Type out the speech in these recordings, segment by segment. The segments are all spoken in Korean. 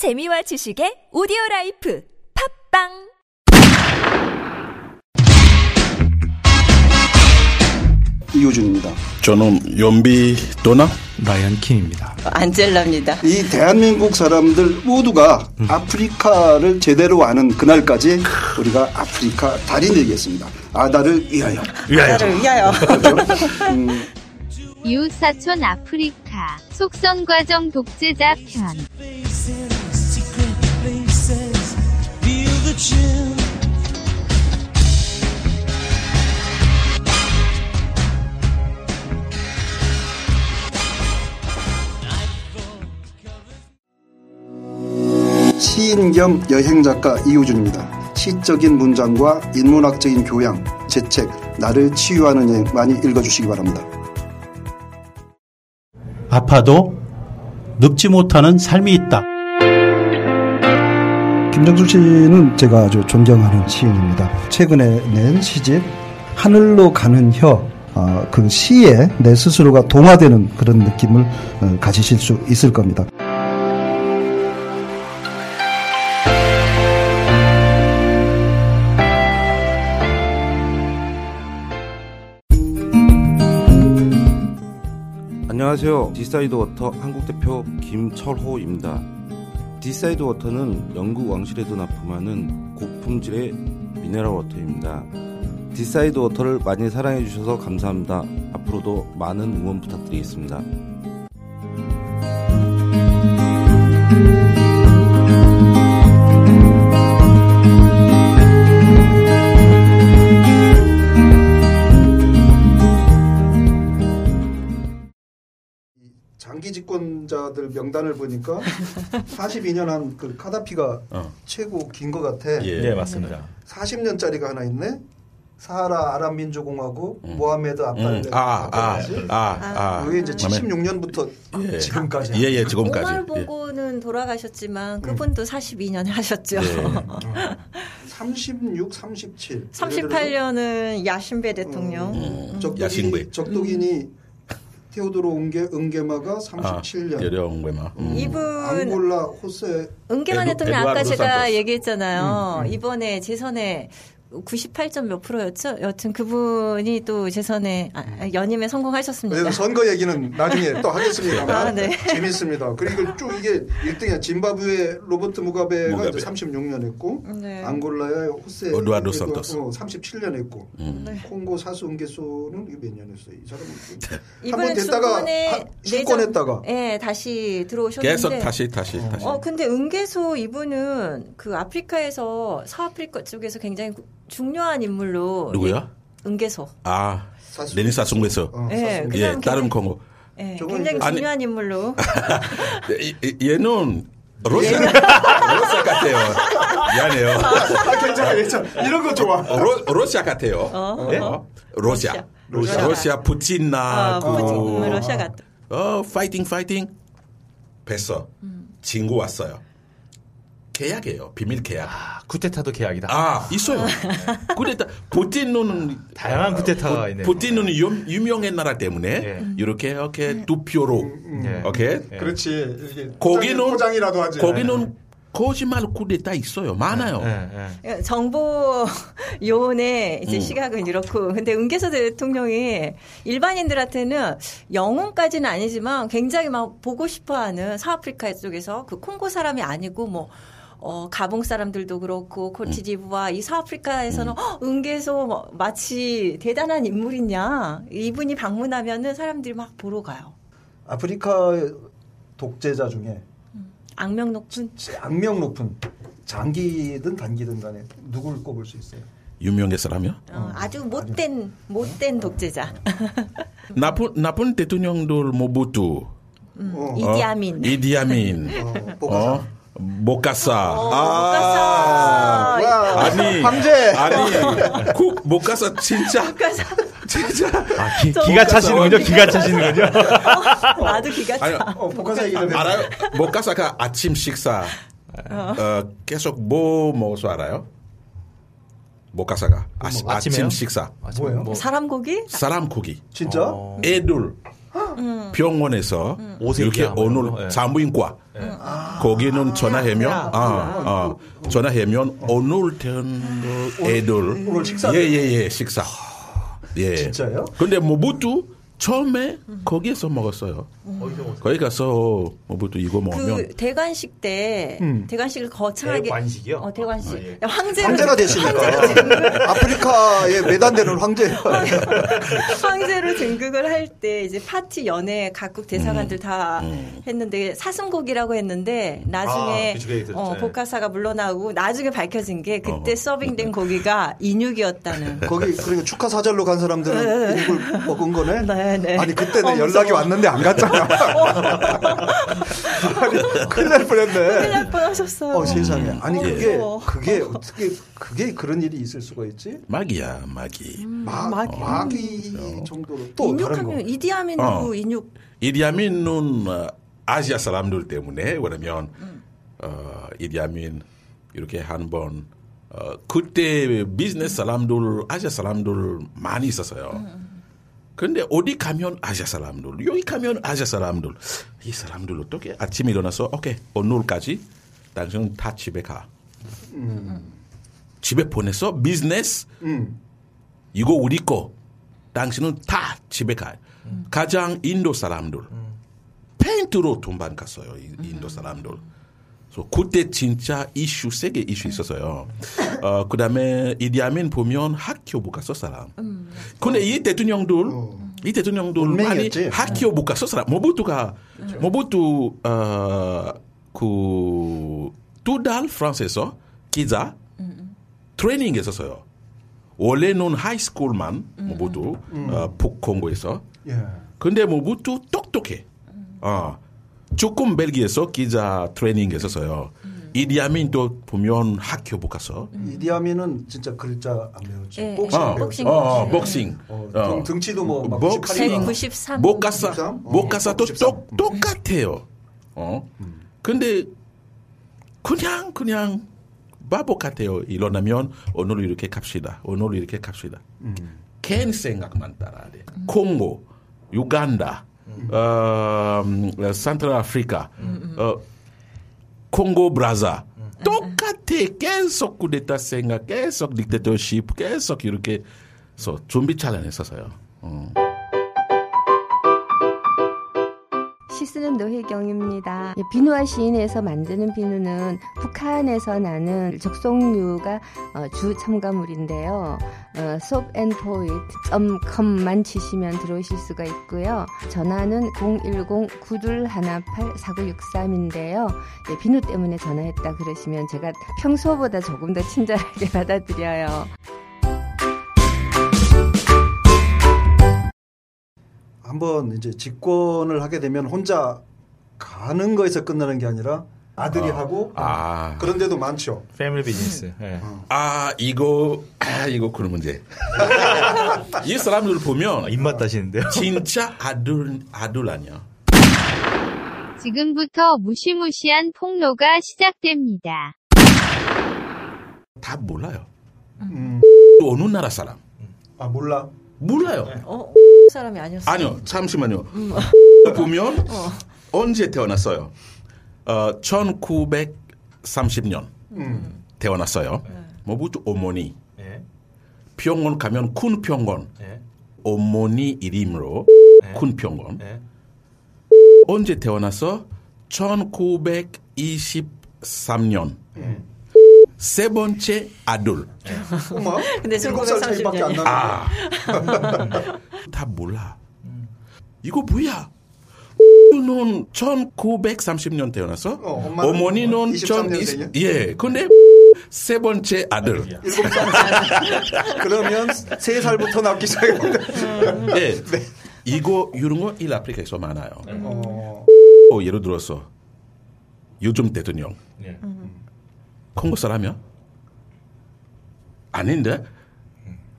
재미와 지식의 오디오 life 팟빵 이호준입니다. 저는 연비 도나 라이언 킴입니다. 안젤라입니다. 이 대한민국 사람들 모두가 아프리카를 제대로 아는 그날까지 우리가 아프리카 달인 되겠습니다. 아다를 위하여. 아다를 위하여. 음, 이웃사촌 아프리카 속성과정 독재자 편 시인 겸 여행 작가 이호준입니다. 시적인 문장과 인문학적인 교양, 제 책 나를 치유하는 여행 많이 읽어주시기 바랍니다. 아파도 늙지 못하는 삶이 있다. 김정수 씨는 제가 아주 존경하는 시인입니다. 최근에 낸 시집 하늘로 가는 혀. 아, 그 시에 내 스스로가 동화되는 그런 느낌을 어, 가지실 수 있을 겁니다. 안녕하세요. 디사이드 워터 한국 대표 김철호입니다. 디사이드 워터는 영국 왕실에도 납품하는 고품질의 미네랄 워터입니다. 디사이드 워터를 많이 사랑해 주셔서 감사합니다. 앞으로도 많은 응원 부탁드리겠습니다. 장기 집권자들 명단을 보니까 42년 한 그 카다피가 어. 최고 긴 것 같아. 예. 네, 맞습니다. 40년짜리가 하나 있네. 사하라 아랍민주공화국 음. 모하메드 아팔레. 음, 아, 아, 아, 아. 그게 이제 76년부터 예. 지금까지. 예, 예, 지금까지. 오말 예. 보고는 돌아가셨지만 그분도 42년 하셨죠. 예. 36, 37. 38년은 야신베 대통령. 음. 적독인이, 야신베. 적독인이 테오도로 옹게 응게마가 아, 37년. 여려운 거마. 음. 이분 앙골라 호세 에두- 대통령 아까 제가 산토스. 얘기했잖아요. 이번에 재선에 98점 몇 프로였죠? 여튼 그분이 또 재선에 아, 연임에 성공하셨습니다. 네, 선거 얘기는 나중에 또 하겠습니다만 아, 네. 재밌습니다. 그리고 쭉 이게 1등이야. 짐바브웨 로버트 무가베가 무가베. 이제 36년 했고 네. 앙골라의 호세 에두- 산토스. 어, 37년 했고 음. 네. 콩고 사수 이게 몇년 했어요? 이 사람은 이번에 한번 됐다가 실권했다가 예, 다시 들어오셨는데 계속 다시, 다시, 다시. 어, 근데 은계소 이분은 그 아프리카에서 서아프리카 쪽에서 굉장히 중요한 인물로 누구야? 은계소. 아. 레니사 송에서. 어, 예, 그 예, 다른 콩고. 예, 굉장히 아니- 중요한 인물로. 얘는 러시아, 러시아 같아요. 미안해요. 아, 괜찮아, 괜찮아. 이런 거 좋아. 러, 러시아 같아요. 어, 예? 어. 러시아. 러시아. 러시아, 푸틴 아, 나고. 푸틴, 음, 러시아 같다. 어, 파이팅, 파이팅. 뵀어. 음. 친구 왔어요. 계약이에요. 비밀 계약. 아, 쿠데타도 계약이다. 아, 있어요. 그랬다. 푸틴은 다양한 쿠데타가 있네요. 푸틴은 유, 유명한 나라 때문에 예. 이렇게 이렇게 두 표로 예. 오케이. 예. 그렇지. 거기는 포장이라도 하지. 거기는 거짓말 쿠데타 있어요. 많아요. 예, 예. 정보 요원의 이제 음. 시각은 이렇고 근데 은계소 대통령이 일반인들한테는 영웅까지는 아니지만 굉장히 막 보고 싶어 하는 서아프리카 쪽에서 그 콩고 사람이 아니고 뭐 어, 가봉 사람들도 그렇고 코티디부와 이 서아프리카에서는 헉, 은계소 뭐 마치 대단한 인물이냐? 이분이 방문하면은 사람들이 막 보러 가요. 아프리카 독재자 중에 악명 높은? 악명 높은 장기든 단기든 간에 누구를 꼽을 수 있어요? 유명했어라며? 어, 아주 못된 못된 독재자. 나쁜 나쁜 대통령들 모부투, 어, 이디아민. 이디아민, 어, 보가사. 어, 모카사. 어, 아, 와, 아니, 황제. 아니, 그 모카사 진짜, 진짜. 아, 기, 기가 차시는군요. 기가 차시는군요. 나도 기가 차. 아니, 어, 보가사 얘기를 해. 알아요? 모카사가 아침 식사 어, 계속 뭐 먹어서 알아요? 모카사가 아침, 뭐? 아침 식사 뭐예요? 뭐, 사람 고기? 사람 고기 진짜? 어. 애들 병원에서 오색이야, 이렇게 뭐 오늘 거. 예. 산부인과 거기는 전화하면 아, 어, 전화하면 오늘 된 애들 오늘 식사? 예예예 식사 예 진짜요? 근데 모부tu 처음에 거기에서 먹었어요 거기 가서 모부tu 이거 먹으면 그 대관식 때 음. 대관식을 거창하게 대관식이요? 어 대관식 아, 예. 황제로 황제가 됐으니까 아프리카에 매단되는 황제. 황제로 등극을 할 때 이제 파티 연애 각국 대사관들 다 했는데 사슴곡이라고 했는데 나중에 아. 어, 네. 복화사가 물러나고 나중에 밝혀진 게 그때 어. 서빙된 고기가 인육이었다는. 거기 그러니까 축하 사절로 간 사람들은 인육을 먹은 거네. 네, 네. 아니 그때 내 어, 연락이. 왔는데 안 갔잖아. 아니 큰일 날 큰일 뻔했네. 날 뻔하셨어요. 어 세상에. 아니 어, 그게. 그게 어떻게 그게 그런 일이 있을 수가 있지? 마기야 마기 마, 마귀. 마귀 정도로 또 다른 거. 인육하면 이디아민도 어. 인육. 이디아민은 어, 아시아 사람들 때문에 왜냐면 어, 이디아민 이렇게 한번 어, 그때 비즈니스 사람들 아시아 사람들 많이 있었어요. 근데 어디 가면 아시아 사람들 여기 가면 아시아 사람들 이 사람들 어떻게 아침에 일어나서 오케이 오늘까지 당신 다 집에 가 집에 보내서 비즈니스 음. 이거 우리 거. 당신은 다 집에 가. 가장 인도 사람들. 페인트로 돈반 갔어요. 이- 인도 사람들. 그래서 그때 진짜 이슈 세계 이슈 있었어요. 어 그다음에 이디아민 보면 학교 못 갔어 사람. 근데 이 대통령들 이 대통령들 많이. 학교 못 갔어 사람. 모부투가 모부투 어그 두달 프랑스에서 기자 트레이닝 했었어요. 원래는 high school만 모부투 어, 북 콩고에서 예. 근데 모부투 똑똑해. 어. 조금 벨기에서 기자 트레이닝 했었어요. 이디아민도 보면 학교 못 가서. 이디아민은 진짜 글자 안 배웠지. 예, 복싱 어, 배웠지. 복싱. 어, 어, 복싱. 어, 어. 등, 등치도 뭐막 복싱. 193. 못 갔어. 93? 못 어, 갔어. 또 93. 똑, 똑같아요. 어. 근데 그냥 그냥 바보 같아요. 일어나면 오늘 이렇게 갑시다. 오늘 이렇게 갑시다. 괜 생각만 따라야 돼. 콩고, 유간다, 어, 음, 센트럴 아프리카, 어, 콩고 브라자. 똑같아. 계속 쿠데타 생각, 계속 딕테터십, 계속 이렇게 서 준비 잘안 했었어요. 어. 시스는 노혜경입니다. 예, 비누와 시인에서 만드는 비누는 북한에서 나는 적송류가 어, 주 첨가물인데요. 어, soapandpoet.com만 치시면 들어오실 수가 있고요. 전화는 010-9218-4963인데요. 예, 비누 때문에 전화했다 그러시면 제가 평소보다 조금 더 친절하게 받아드려요. 한번 이제 집권을 하게 되면 혼자 가는 거에서 끝나는 게 아니라 아들이 하고 아. 그런 데도 많죠. 패밀리 비즈니스. 예. 아, 이거, 아, 이거 그런 문제. 이 사람들 보면 입맛 따시는데요. 진짜 아들, 아들 아니야. 지금부터 무시무시한 폭로가 시작됩니다. 다 몰라요. 음. 어느 나라 사람? 아 몰라. 몰라요. 어, 사람이 아니었어. 아니요, 잠시만요. 보면 언제 태어났어요? 어, 1930년 음. 태어났어요. 뭐부터 어머니. 예. 병원 가면 큰 병원. 예. 어머니 이름으로 네. 큰 병원. 예. 언제 태어나서 1923년 세 번째 아들 어머. 근데 일곱 살 차이밖에 안 1930년이야. 나는데. 아. 다 몰라 이거 뭐야 는 1930년 태어나서 어, 어머니는 23전 년생이야? 예 근데 세 번째 아들 일곱. 그러면 세 살부터 낳기 시작했는데. 예 이거 이런 거 일 아프리카에서 많아요 어. 어, 예를 들어서 요즘 대통령 예. 콩고 사람이야? 아닌데?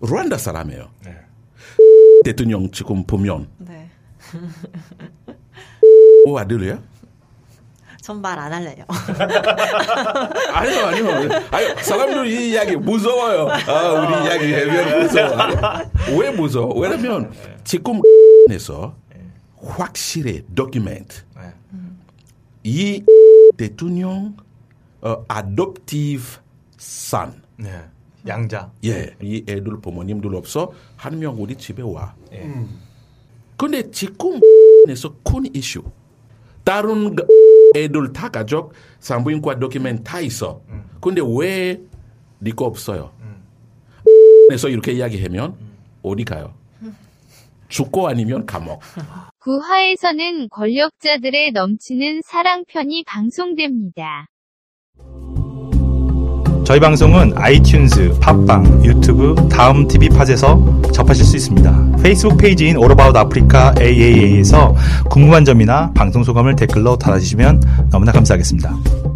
루안다 사람이에요. 네. 대통령 지금 보면 네. 오 아들이야? 전 말 안 할래요. 아니요 아니요 아니요 사람들 이 이야기 무서워요. 아 우리 이야기 해면 무서워. 왜 무서워? 왜냐면 지금 에서 확실히 document 네. 이 대통령 어, adoptive son 네. 양자. 예, 이 애들 부모님들 없어 한명 우리 집에 와. 예. 근데 지금 에서 큰 이슈. 다른 가- 애들 다 가족 산부인과 document 다 있어. 근데 왜 니거 없어요? 에서 이렇게 이야기하면 어디 가요? 죽고 아니면 감옥. 구화에서는 권력자들의 넘치는 사랑편이 방송됩니다. 저희 방송은 아이튠즈, 팟빵, 유튜브, 다음 TV 팟에서 접하실 수 있습니다. 페이스북 페이지인 About Africa AAA에서 궁금한 점이나 방송 소감을 댓글로 달아주시면 너무나 감사하겠습니다.